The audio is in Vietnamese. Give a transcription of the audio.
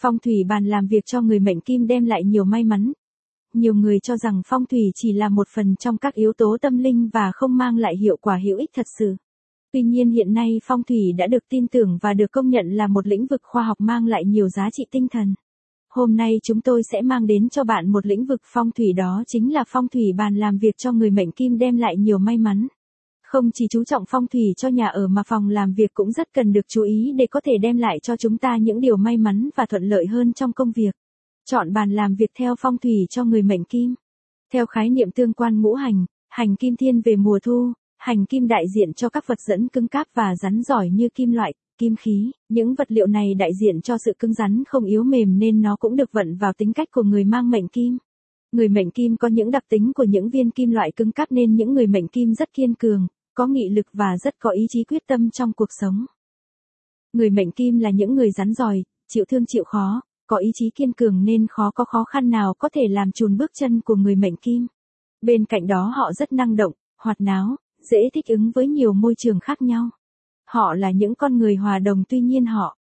Phong thủy bàn làm việc cho người mệnh kim đem lại nhiều may mắn. Nhiều người cho rằng phong thủy chỉ là một phần trong các yếu tố tâm linh và không mang lại hiệu quả hữu ích thật sự. Tuy nhiên hiện nay phong thủy đã được tin tưởng và được công nhận là một lĩnh vực khoa học mang lại nhiều giá trị tinh thần. Hôm nay chúng tôi sẽ mang đến cho bạn một lĩnh vực phong thủy đó chính là phong thủy bàn làm việc cho người mệnh kim đem lại nhiều may mắn. Không chỉ chú trọng phong thủy cho nhà ở mà phòng làm việc cũng rất cần được chú ý để có thể đem lại cho chúng ta những điều may mắn và thuận lợi hơn trong công việc. Chọn bàn làm việc theo phong thủy cho người mệnh kim. Theo khái niệm tương quan ngũ hành, hành kim thiên về mùa thu, hành kim đại diện cho các vật dẫn cứng cáp và rắn giỏi như kim loại, kim khí. Những vật liệu này đại diện cho sự cứng rắn không yếu mềm nên nó cũng được vận vào tính cách của người mang mệnh kim. Người mệnh kim có những đặc tính của những viên kim loại cứng cáp nên những người mệnh kim rất kiên cường, có nghị lực và rất có ý chí quyết tâm trong cuộc sống. Người mệnh kim là những người rắn giỏi, chịu thương chịu khó, có ý chí kiên cường nên khó có khó khăn nào có thể làm chùn bước chân của người mệnh kim. Bên cạnh đó họ rất năng động, hoạt náo, dễ thích ứng với nhiều môi trường khác nhau. Họ là những con người hòa đồng tuy nhiên họ